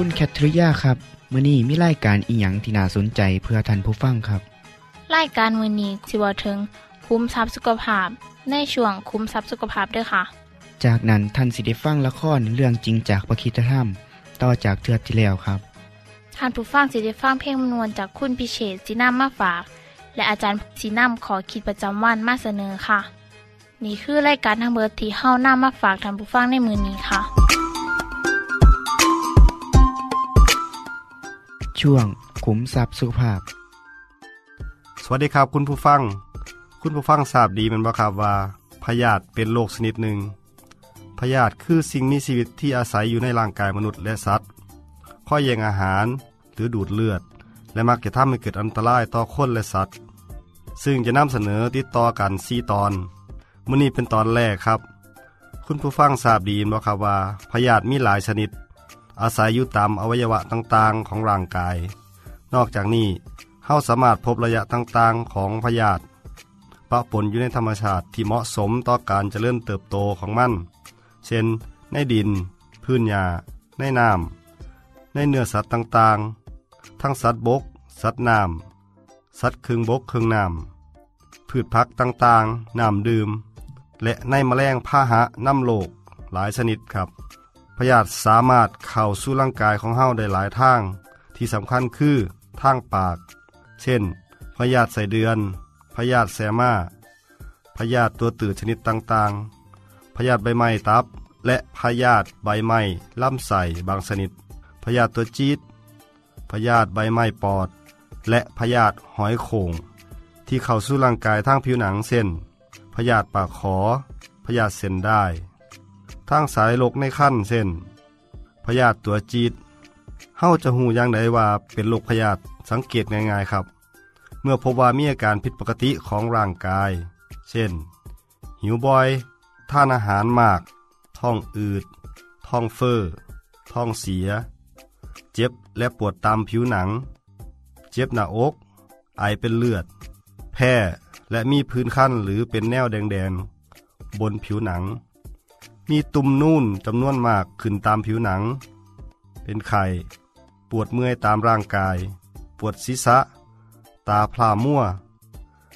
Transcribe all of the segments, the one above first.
คุณแคทริยาครับมื้อนี้มีรายการอีหยังที่น่าสนใจเพื่อท่านผู้ฟังครับรายการมือนี้สิเวาถึง คุ้มทรัพย์สุขภาพในช่วงคุ้มทรัพย์สุขภาพด้วยค่ะ จากนั้นท่านสิได้ฟังละครเรื่องจริงจากประคีตธรรม ต่อจากเทือกที่แล้วครับท่านผู้ฟังสิได้ฟังเพลงมนวนจากคุณพิเชษสีน้ำมาฝาก และอาจารย์สีน้ำขอคิดประจำวันมาเสนอค่ะ นี่คือรายการทางเบอร์ที่เฮ้าน้ามาฝากท่านผู้ฟังในมือนี้ค่ะ ช่วงขุมทรัพย์สุขภาพ สวัสดีครับคุณผู้ฟัง คุณผู้ฟังทราบดีมันบ่ครับว่าพยาธิเป็นโรคชนิดหนึ่งพยาธิคือสิ่งมีชีวิตที่อาศัยอยู่ในร่างกายมนุษย์และสัตว์ข้อแย่งอาหารหรือดูดเลือด และมักจะทำให้เกิดอันตรายต่อคนและสัตว์ ซึ่งจะนำเสนอติดต่อกัน4ตอนมื้อนี้เป็นตอนแรกครับ คุณผู้ฟังทราบดีม่นบ่ครับว่าพยาธิมีหลายชนิด อาศัยอยู่ตามอวัยวะต่างๆของร่างกาย นอกจากนี้เฮาสามารถพบระยะต่างๆของพยาธิปะปนอยู่ในธรรมชาติที่เหมาะสมต่อการเจริญเติบโตของมัน เช่น ในดิน พื้นหญ้าในน้ำในเนื้อสัตว์ต่างๆ ทั้งสัตว์บก สัตว์น้ำสัตว์ครึ่งบกครึ่งน้ำพืชผักต่างๆ น้ำดื่ม และในแมลงพาหะน้ำโลกหลายชนิดครับ พยาธิสามารถเข้าสู่ร่างกายของเฮาได้หลายทาง ที่สำคัญคือทางปาก เช่น พยาธิใส่เดือน พยาธิแซมาพยาธิตัวตืดชนิดต่างๆ พยาธิใบไม้ตับ และพยาธิใบไม้ลำไส้บางชนิด พยาธิตัวจี๊ด พยาธิใบไม้ปอด และพยาธิหอยโข่งที่เข้าสู่ร่างกายทางผิวหนังเช่นพยาธิปากขอ พยาธิเส้นได้ ทางสายโรคในขั้นเช่นพยาธิตัวจีดเฮาจะหูอย่างใดว่าเป็นโรคพยาธิสังเกตง่ายๆครับ เมื่อพบว่ามีอาการผิดปกติของร่างกาย เช่น หิวบ่อยทานอาหารมาก ท้องอืด ท้องเฟอ้อท้องเสีย เจ็บและปวดตามผิวหนัง เจ็บหน้าอก ไอเป็นเลือด แพ้และมีพื้นคันหรือเป็นแนวแดงๆ บนผิวหนัง มีตุ่มนูนจำนวนมากขึ้นตามผิวหนัง เป็นไข่ ปวดเมื่อยตามร่างกาย ปวดศีรษะ ตาพร่ามัว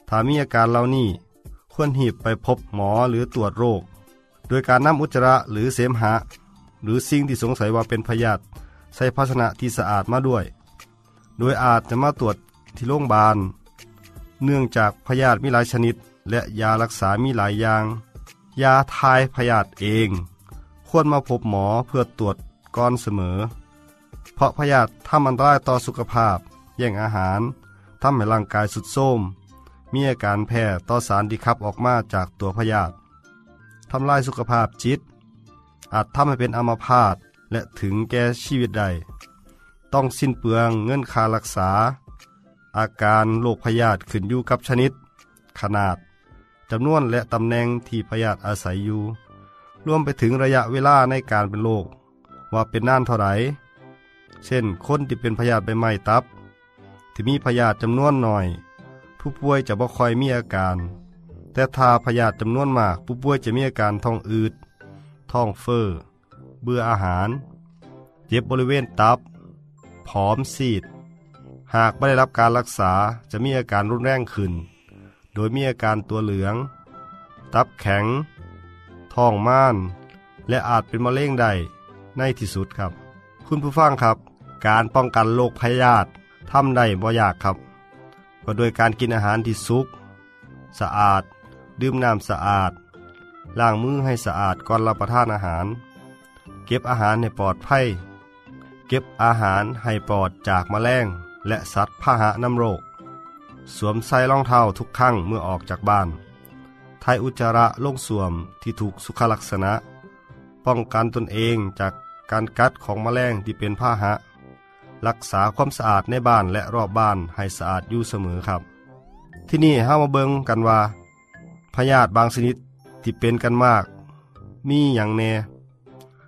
ถ้ามีอาการเหล่านี้ควรหีบไปพบหมอหรือตรวจโรค โดยการนำอุจจาระหรือเสมหะ หรือสิ่งที่สงสัยว่าเป็นพยาธิใส่ภาชนะที่สะอาดมาด้วย โดยอาจจะมาตรวจที่โรงพยาบาล เนื่องจากพยาธิมีหลายชนิด และยารักษามีหลายอย่าง ยาทายพยาธิเอง ควรมาพบหมอเพื่อตรวจก่อนเสมอ เพราะพยาธิทำอันตรายต่อสุขภาพ แย่งอาหารทำให้ร่างกายสุดโทมมีอาการแพ้ต่อสารที่ขับออกมาจากตัวพยาธิทำลายสุขภาพจิต อาจทำให้เป็นอัมพาตและถึงแก่ชีวิตได้ต้องสิ้นเปลืองเงินค่ารักษา อาการโรคพยาธิขึ้นอยู่กับชนิด ขนาด จำนวนและตำแหน่งที่พยาธิอาศัยอยู่ รวมไปถึงระยะเวลาในการเป็นโรคว่าเป็นนานเท่าไหร่เช่น คนที่เป็นพยาธิใบไม้ตับ ที่มีพยาธิจำนวนหน่อย ผู้ป่วยจะบ่ค่อยมีอาการ แต่ถ้าพยาธิจำนวนมากผู้ป่วยจะมีอาการท้องอืด ท้องเฟอ้อ เบื่ออาหาร เจ็บบริเวณตับ ผอมซีด หากไม่ได้รับการรักษาจะมีอาการรุนแรงขึ้น โดยมีอาการตัวเหลือง ตับแข็ง ท้องม่าน และอาจเป็นมะเร็งได้ในที่สุดครับ คุณผู้ฟังครับ การป้องกันโรคพยาธิทำได้บ่ยากครับ ก็โดยการกินอาหารที่สุก สะอาด ดื่มน้ำสะอาด ล้างมือให้สะอาดก่อนรับประทานอาหาร เก็บอาหารให้ปลอดภัย เก็บอาหารให้ปลอดจากแมลงและสัตว์พาหะนำโรค สวมใส่รองเท้าทุกครั้งเมื่อออกจากบ้านทายอุจจาระลงสวมที่ถูกสุขลักษณะ ป้องกันตนเองจากการกัดของแมลงที่เป็นพาหะ รักษาความสะอาดในบ้านและรอบบ้านให้สะอาดอยู่เสมอครับ ที่นี่เฮามาเบิงกันว่าพยาธิบางชนิดที่เป็นกันมาก มีอย่างแน่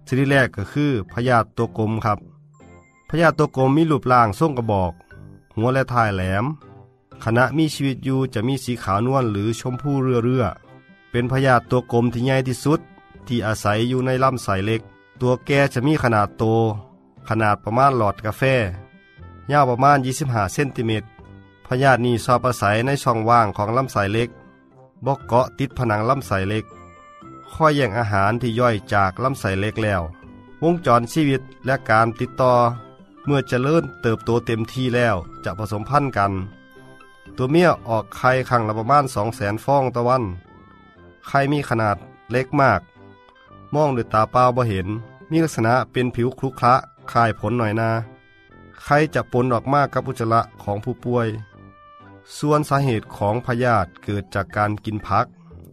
ชนิดแรกก็คือพยาธิตัวกลมครับพยาธิตัวกลมมีรูปร่างทรงกระบอก หัวและท้ายแหลม ขณะมีชีวิตอยู่จะมีสีขาวนวลหรือชมพูเรือเรือเป็นพยาธิตัวกลมที่ใหญ่ที่สุด ที่อาศัยอยู่ในลำไส้เล็ก ตัวแกจะมีขนาดโต ขนาดประมาณหลอดกาแฟยาวประมาณ 25 เซนติเมตรพยาธินี้ชอบอาศัยในช่องว่างของลำไส้เล็กบกเกาะติดผนังลำไส้เล็กค่อยแย่งอาหารที่ย่อยจากลำไส้เล็กแล้ว วงจรชีวิตและการติดต่อ เมื่อเจริญเติบโตเต็มที่แล้วจะผสมพันธุ์กัน ตัวเมียออกไข่ครั้งละประมาณ200,000ฟองต่อวัน ไข่มีขนาดเล็กมาก มองด้วยตาเปล่าบ่เห็น มีลักษณะเป็นผิวครุขระคล้ายผลหน่อยนาไข่จะปนออกมากกับอุจจาระของผู้ป่วย ส่วนสาเหตุของพยาธิเกิดจากการกินผัก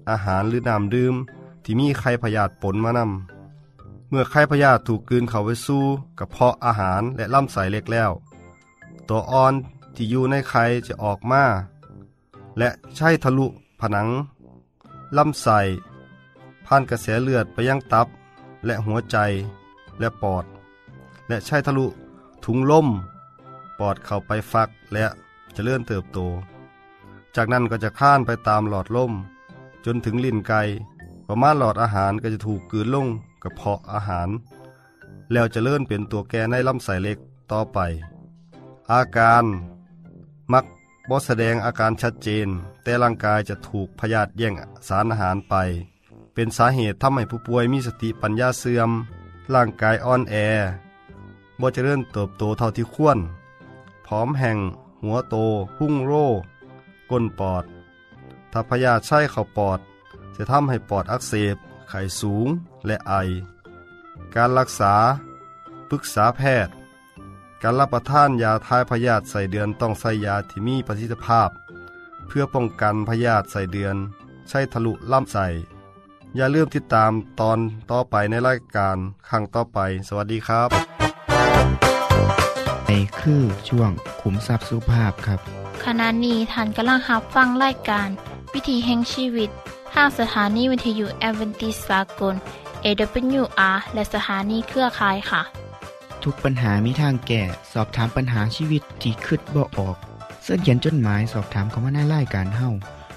อาหารหรือน้ำดื่ม ที่มีไข่พยาธิปนมานำเมื่อไข่พยาธิถูกกลืนเข้าไปสู่กระเพาะอาหารและลำไส้เล็กแล้ว ตัวอ่อน ที่อยู่ในไข่จะออกมา และใช้ทะลุผนังลำไส้ผ่านกระแสเลือดไปยังตับ และหัวใจและปอด และใช้ทะลุถุงลมปอดเข้าไปฟักและจะเลื่อนเติบโต จากนั้นก็จะข้านไปตามหลอดลมจนถึงลิ้นไกประมาณหลอดอาหารก็จะถูกกืนลงกระเพาะอาหาร แล้วจะเลื่อนเป็นตัวแกในลำไส้เล็กต่อไป อาการ มักบ่แสดงอาการชัดเจน แต่ร่างกายจะถูกพยาธิแย่งสารอาหารไป เป็นสาเหตุทำให้ผู้ป่วยมีสติปัญญาเสื่อม ร่างกายอ่อนแอบ่เจริญเติบโตเท่าที่ควรผอมแห่ง หัวโต พุ่งโรก้นปอด ถ้าพยาธิใช้เข้าปอด จะทำให้ปอดอักเสบ ไข้สูงและไอ การรักษา ปรึกษาแพทย์ การรับประทานยาทายพยาธิใส่เดือนต้องใส่ยาที่มีประสิทธิภาพ เพื่อป้องกันพยาธิใส่เดือน ใช้ทะลุล่ำใส่อย่าลืมติดตามตอนต่อไปในรายการครั้งต่อไป สวัสดีครับในคือช่วงขุมทรัพย์สุภาพครับ ขณะนี้ท่านกำลังรับฟังรายการ วิถีแห่งชีวิตทางสถานีวิทยุแอเวนติสากล AWR และสถานีเครือข่ายค่ะ ทุกปัญหามีทางแก้สอบถามปัญหาชีวิตที่คิดบ่ออกเสื้อเขียนจดหมายสอบถามเขามาในรายการเฮา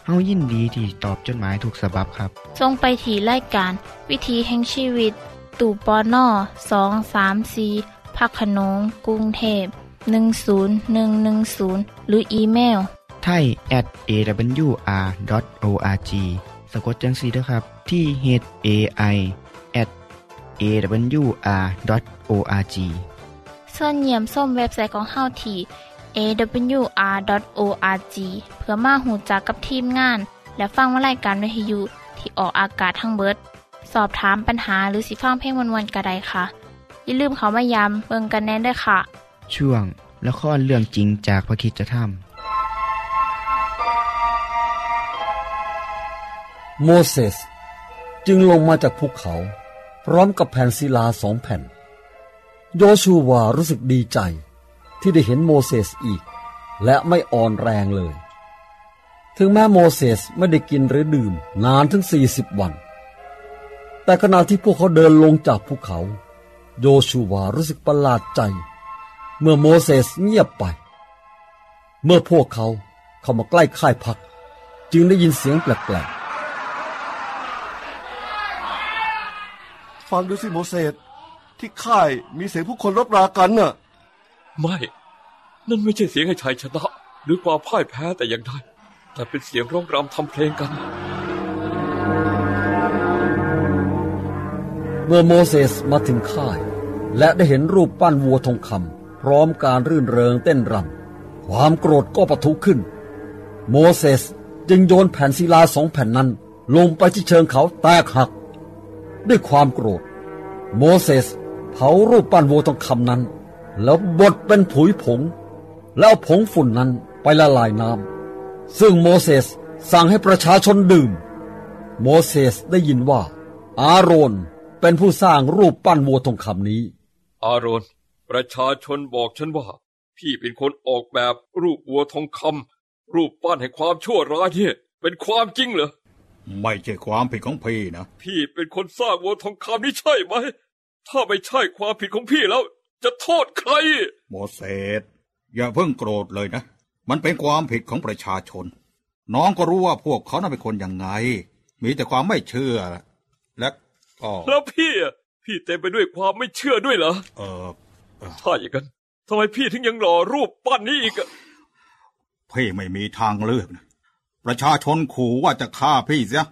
เฮายินดีที่ตอบจดหมายถูกสาบบครับ ทรงไปถีรายการ วิถีแห่งชีวิต ตู่ปอน่อสองสามสีพักขนงกรุงเทพ 10110 หรืออีเมลไทย at awr.org สะกดจังสีนะครับ ที่ h a i at awr.org ส่วนเยี่ยมส้มเว็บไซต์ของเฮาที่ awr.org เพื่อมาหูจักกับทีมงาน และฟังวารายการวิทยุที่ออกอากาศทั้งเบิด สอบถามปัญหาหรือสิฟังเพลงวนๆกระไดค่ะ อย่าลืมเขามายามเบิงกันแน่นด้วยค่ะ ช่วงละครเรื่องจริงจากพระคิดจะทโมเสสจึงลงมาจากภูเขา พร้อมกับแผ่นศิลาสองแผ่น โยชูวารู้สึกดีใจที่ได้เห็นโมเสสอีก และไม่อ่อนแรงเลย ถึงแม้โมเสสไม่ได้กินหรือดื่มนานถึงสี่สิบวัน แต่ขณะที่พวกเขาเดินลงจากภูเขา โยชูวารู้สึกประหลาดใจ เมื่อโมเสสเงียบไป เมื่อพวกเขาเข้ามาใกล้ค่ายพัก จึงได้ยินเสียงแปลกๆ ฟังดูสิโมเสสที่ค่ายมีเสียงผู้คนรบรากันน่ะ ไม่ นั่นไม่ใช่เสียงให้ชัยชนะ หรือความพ่ายแพ้แต่อย่างใดแต่เป็นเสียงร้องรำทำเพลงกัน เมื่อโมเสสมาถึงค่าย และได้เห็นรูปปั้นวัวทองคำพร้อมการรื่นเริงเต้นรำความโกรธก็ปะทุขึ้น โมเสสจึงโยนแผ่นศิลาสองแผ่นนั้น ลงไปที่เชิงเขาแตกหัก ด้วยความโกรธ โมเสสเผารูปปั้นวัวทองคำนั้น แล้วบดเป็นผุยผง แล้วเอาผงฝุ่นนั้นไปละลายน้ำซึ่งโมเสสสั่งให้ประชาชนดื่ม โมเสสได้ยินว่า อาโรนเป็นผู้สร้างรูปปั้นวัวทองคำนี้ อาโรน ประชาชนบอกฉันว่า พี่เป็นคนออกแบบรูปวัวทองคำรูปปั้นแห่งความชั่วร้ายเนี่ยเป็นความจริงเหรอ ไม่ใช่ความผิดของพี่นะ พี่เป็นคนสร้างวัวทองคำนี่ใช่ไหม ถ้าไม่ใช่ความผิดของพี่แล้ว จะโทษใคร โมเสสอย่าเพิ่งโกรธเลยนะ มันเป็นความผิดของประชาชน น้องก็รู้ว่าพวกเขาน่ะเป็นคนยังไง มีแต่ความไม่เชื่อ และก็แล้วพี่อะพี่เต็มไปด้วยความไม่เชื่อด้วยเหรอ เออถ้าอย่างนั้นทำไมพี่ถึงยังหล่อรูปปั้นนี้อีกอะพี่ไม่มีทางเลือกนะ ประชาชนขู่ว่าจะฆ่าพี่เสีย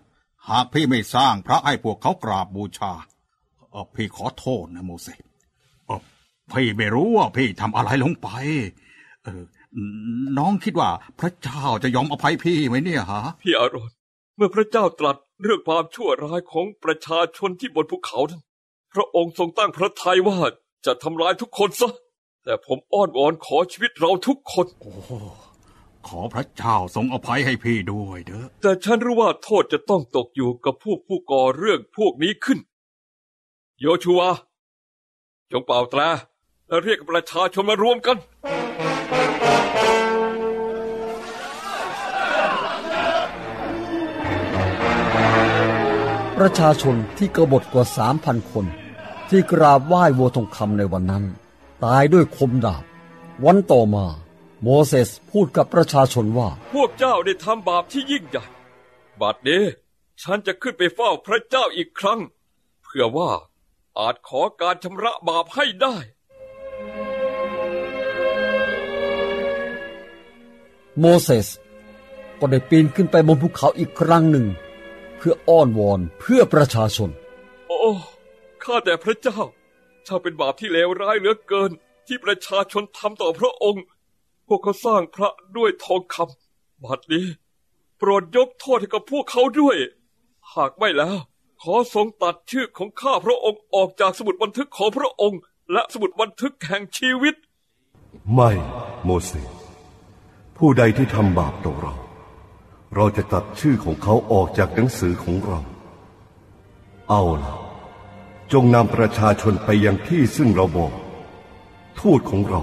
หากพี่ไม่สร้างพระให้พวกเขากราบบูชาเออพี่ขอโทษนะโมเสสเออพี่ไม่รู้ว่าพี่ทำอะไรลงไป เออ น้องคิดว่าพระเจ้าจะยอมอภัยพี่ไหมเนี่ยฮะ พี่อารอนเมื่อพระเจ้าตรัสเรื่องความชั่วร้ายของประชาชนที่บนภูเขานั้นพระองค์ทรงตั้งพระทัยว่าจะทำลายทุกคนซะ แต่ผมอ้อนวอนขอชีวิตเราทุกคน โอ้ ขอพระเจ้าทรงอภัยให้พี่ด้วยเด้อแต่ฉันรู้ว่าโทษจะต้องตกอยู่กับพวกผู้ก่อเรื่องพวกนี้ขึ้น โยชัว จงเป่าแตรและเรียกประชาชนมารวมกัน ประชาชนที่กบฏกว่าสามพันคน ที่กราบไหว้วัวทองคำในวันนั้น ตายด้วยคมดาบ วันต่อมา โมเสสพูดกับประชาชนว่า พวกเจ้าได้ทำบาปที่ยิ่งใหญ่บัดนี้ฉันจะขึ้นไปเฝ้าพระเจ้าอีกครั้ง เพื่อว่าอาจขอการชำระบาปให้ได้ โมเสสก็ได้ปีนขึ้นไปบนภูเขาอีกครั้งหนึ่ง เพื่ออ้อนวอนเพื่อประชาชน โอ้ข้าแต่พระเจ้าช่างเป็นบาปที่เลวร้ายเหลือเกินที่ประชาชนทำต่อพระองค์พ วกเขาสร้างพระด้วยทองคำบัดนี้ โปรดยกโทษให้กับพวกเขาด้วย หากไม่แล้ว ขอทรงตัดชื่อของข้าพระองค์ออกจากสมุดบันทึกของพระองค์ และสมุดบันทึกแห่งชีวิต ไม่โมเสสผู้ใดที่ทำบาปต่อเรา เราจะตัดชื่อของเขาออกจากหนังสือของเรา เอาล่ะ จงนำประชาชนไปยังที่ซึ่งเราบอก ทูตของเรา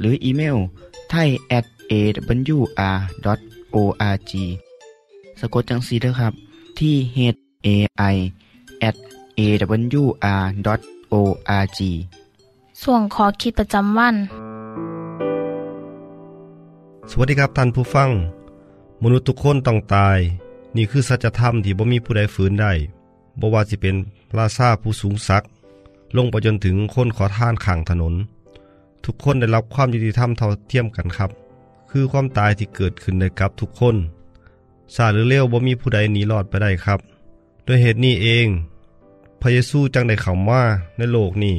หรืออีเมลไทย at awr.org สะกดจังสีด้วยครับ ที่ h a i at awr.org ส่วนขอคิดประจำวัน สวัสดีครับท่านผู้ฟัง มนุษย์ทุกคนต้องตาย นี่คือสัจธรรมที่บ่มีผู้ใดฝืนได้บ่ว่าสิเป็นพระซาผู้สูงศักดิ์ลงไปจนถึงคนขอทานข้างถนน ทุกคนได้รับความยุติธรรมเท่าเทียมกันครับ คือความตายที่เกิดขึ้นได้กับทุกคนซาหรือเร็วบ่มีผู้ใดหนีรอดไปได้ครับด้วยเหตุนี้เอง พระเยซูจังได้เข้ามาในโลกนี้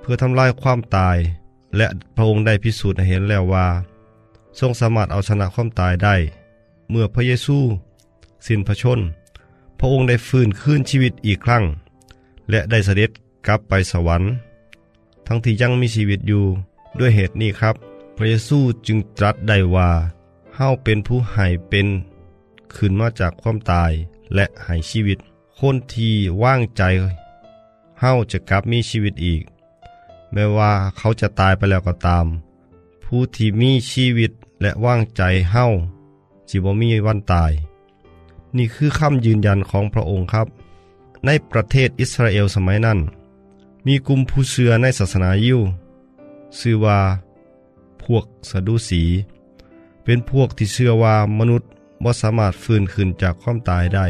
เพื่อทำลายความตาย และพระองค์ได้พิสูจน์เห็นแล้วว่า ทรงสามารถเอาชนะความตายได้ เมื่อพระเยซู สิ้นพระชน พระองค์ได้ฟื้นคืนชีวิตอีกครั้ง และได้เสด็จกลับไปสวรรค์ ทั้งที่ยังมีชีวิตอยู่ ด้วยเหตุนี้ครับ พระเยซูจึงตรัสได้ว่าเฮาเป็นผู้ให้เป็นขึ้นมาจากความตายและให้ชีวิต คนที่ว่างใจเฮาจะกลับมีชีวิตอีก แม้ว่าเขาจะตายไปแล้วก็ตาม ผู้ที่มีชีวิตและว่างใจเฮาจิบ่มีวันตาย นี่คือคำยืนยันของพระองค์ครับ ในประเทศอิสราเอลสมัยนั้น มีกลุ่มผู้เชื่อในศาสนายิวชื่อว่า พวกสะดุสี เป็นพวกที่เชื่อว่ามนุษย์บ่สามารถฟื้นขึ้นจากความตายได้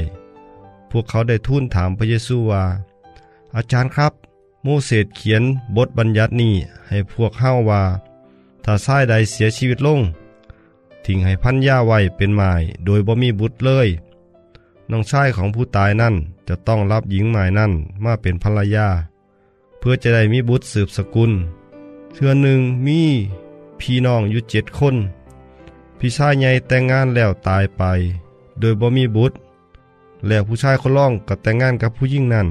พวกเขาได้ทูลถามพระเยซูว่า อาจารย์ครับ โมเสสเขียนบทบัญญัตินี้ให้พวกเฮาว่า ถ้าชายใดเสียชีวิตลง ทิ้งให้พันย่าไว้เป็นหมายโดยบ่มีบุตรเลยน้องชายของผู้ตายนั่นจะต้องรับหญิงหมายนั่นมาเป็นภรรยา เพื่อจะได้มีบุตรสืบสกุลเทือหนึ่งมีพี่น้องอยู่เจ็ดคน พี่ชายใหญ่แต่งงานแล้วตายไป โดยบ่มีบุตร แล้วผู้ชายคนล่องก็แต่งงานกับผู้หญิงนั่น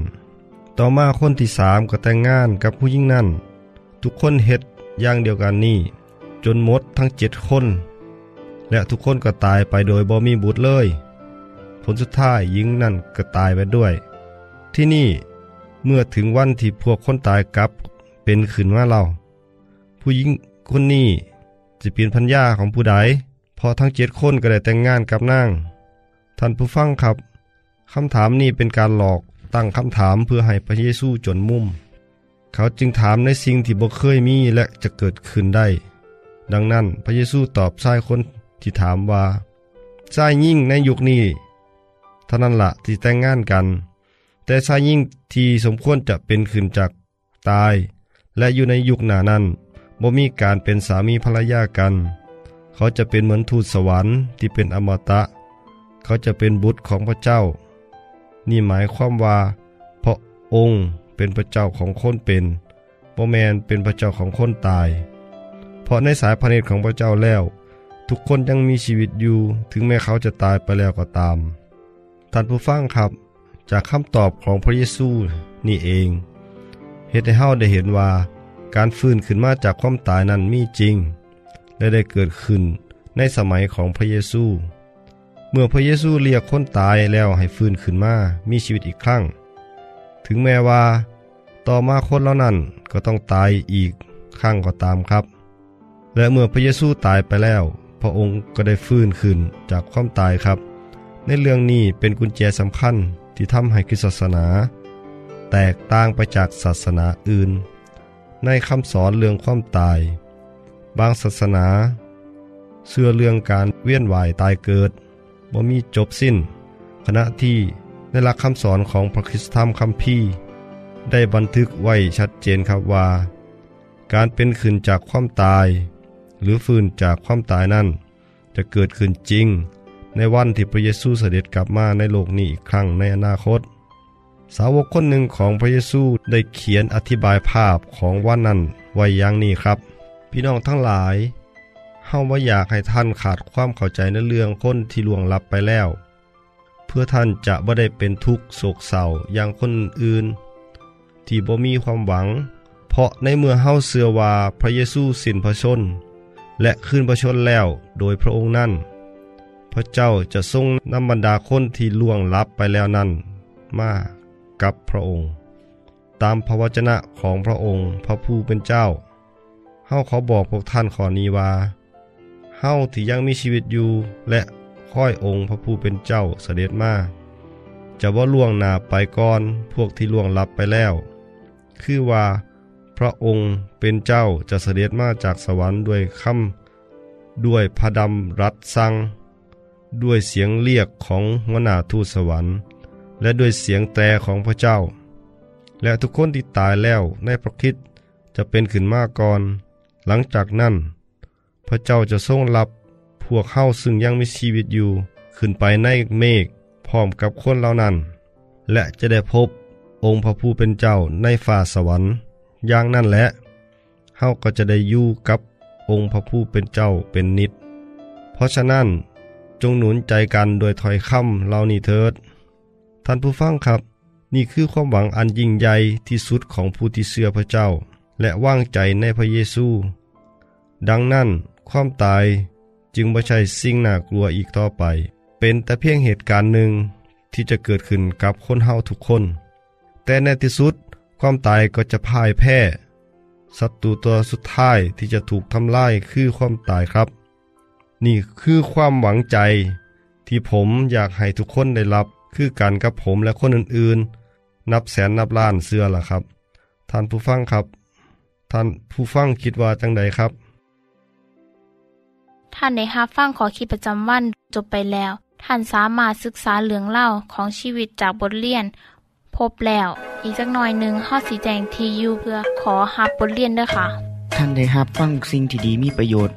ต่อมาคนที่สามก็แต่งงานกับผู้หญิงนั่น ทุกคนเฮ็ดอย่างเดียวกันนี่จนหมดทั้งเจ็ดคน และทุกคนก็ตายไปโดยบ่มีบุตรเลย ผลสุดท้ายหญิงนั่นก็ตายไปด้วย ที่นี่ เมื่อถึงวันที่พวกคนตายกลับเป็นขืนว่าเรา ผู้หญิงคนนี้จะเป็นพัญญาของผู้ใดพอทั้งเจ็ดคนก็ได้แต่งงานกับนางท่านผู้ฟังครับคำถามนี้เป็นการหลอกตั้งคำถามเพื่อให้พระเยซูจนมุม เขาจึงถามในสิ่งที่บ่เคยมีและจะเกิดขึ้นได้ ดังนั้นพระเยซูตอบชายคนที่ถามว่าชายยิ่งในยุคนี้เท่านั้นละที่แต่งงานกัน แต่ชายยิ่งที่สมควรจะเป็นขึ้นจากตาย และอยู่ในยุคหนานั้นบ่มีการเป็นสามีภรรยากัน เขาจะเป็นเหมือนทูตสวรรค์ที่เป็นอมตะ เขาจะเป็นบุตรของพระเจ้า นี่หมายความว่าพระองค์เป็นพระเจ้าของคนเป็นบ่แมนเป็นพระเจ้าของคนตาย เพราะในสายพระเนตรของพระเจ้าแล้ว ทุกคนยังมีชีวิตอยู่ถึงแม้เขาจะตายไปแล้วก็ตามท่านผู้ฟังครับ จากคำตอบของพระเยซูนี่เองเฮ็ดให้เฮาได้เห็นว่า การฟื้นขึ้นมาจากความตายนั้นมีจริง และได้เกิดขึ้นในสมัยของพระเยซู เมื่อพระเยซูเรียกคนตายแล้วให้ฟื้นขึ้นมา มีชีวิตอีกครั้ง ถึงแม้ว่า ต่อมาคนเหล่านั้นก็ต้องตายอีกครั้งก็ตามครับ และเมื่อพระเยซูตายไปแล้ว พระองค์ก็ได้ฟื้นขึ้นจากความตายครับ ในเรื่องนี้เป็นกุญแจสำคัญ ที่ทำให้คริสตศาสนา แตกต่างไปจากศาสนาอื่น ในคำสอนเรื่องความตาย บางศาสนาเชื่อเรื่องการเวียนว่ายตายเกิดบ่มีจบสิ้น ขณะที่ในหลักคำสอนของพระคริสตธรรมคัมภีร์ได้บันทึกไว้ชัดเจนครับว่า การเป็นขึ้นจากความตาย หรือฟื้นจากความตายนั้น จะเกิดขึ้นจริง ในวันที่พระเยซูเสด็จกลับมาในโลกนี้อีกครั้งในอนาคต สาวกคนหนึ่งของพระเยซูได้เขียนอธิบายภาพของวันนั้นไว้อย่างนี้ครับ พี่น้องทั้งหลายเฮาบ่าอยากให้ท่านขาดความเข้าใจในเรื่องคนที่ล่วงลับไปแล้ว เพื่อท่านจะบ่ได้เป็นทุกข์โศกเศร้าอย่างคนอื่น ที่บ่มีความหวัง เพราะในเมื่อเฮาเชื่อว่าพระเยซูสิ้นพระชน และขึ้นพระชนแล้วโดยพระองค์นั้น ระเจ้าจะทรงนำบรรดาคนที่ล่วงลับไปแล้วนั้น มากับพระองค์ ตามพระวจนะของพระองค์พระผู้เป็นเจ้าเฮาขอบอกพวกท่านขอนี้ว่าเฮาที่ยังมีชีวิตอยู่และค่อยองค์พระผู้เป็นเจ้าเสด็จมาจะว่าล่วงหน้าไปก่อนพวกที่ล่วงลับไปแล้ว คือว่า พระองค์เป็นเจ้าจะเสด็จมาจากสวรรค์ด้วยคำด้วยพระดำรัดสั่ง ด้วยเสียงเรียกของหัวนาทูตสวรรค์ และด้วยเสียงแต่ของพระเจ้า และทุกคนที่ตายแล้วในพระคิดจะเป็นขึ้นมาก่อน หลังจากนั้น พระเจ้าจะทรงรับพวกเข้าซึ่งยังมีชีวิตอยู่ ขึ้นไปในเมฆพร้อมกับคนเหล่านั้น และจะได้พบองค์พระผู้เป็นเจ้าในฝ่าสวรรค์อย่างนั้นแหละเฮาก็จะได้อยู่กับองค์พระผู้เป็นเจ้าเป็นนิจเพราะฉะนั้น จงหนุนใจกันโดยถอยคำเหล่านี้เถิด ท่านผู้ฟังครับ นี่คือความหวังอันยิ่งใหญ่ที่สุดของผู้ที่เชื่อพระเจ้า และว่างใจในพระเยซู ดังนั้นความตายจึงไม่ใช่สิ่งน่ากลัวอีกต่อไป เป็นแต่เพียงเหตุการณ์หนึ่งที่จะเกิดขึ้นกับคนเฮาทุกคน แต่ในที่สุดความตายก็จะพ่ายแพ้ศัตรูตัวสุดท้ายที่จะถูกทำลายคือความตายครับ นี่คือความหวังใจ ที่ผมอยากให้ทุกคนได้รับคือการกับผมและคนอื่นๆ นับแสนนับล้านเสื้อล่ะครับ ท่านผู้ฟังครับ ท่านผู้ฟังคิดว่าจังใดครับ ท่านในฮับฟังขอคิดประจำวันจบไปแล้ว ท่านสามารถศึกษาเหลืองเล่าของชีวิตจากบทเรียน พบแล้ว อีกสักหน่อยหนึ่งข้อสีแจงทียูเพื่อขอฮับบทเรียนด้วยค่ะ ท่านได้รับฟังสิ่งที่ดีมีประโยชน์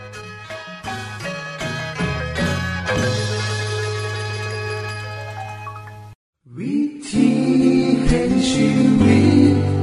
didn't you mean?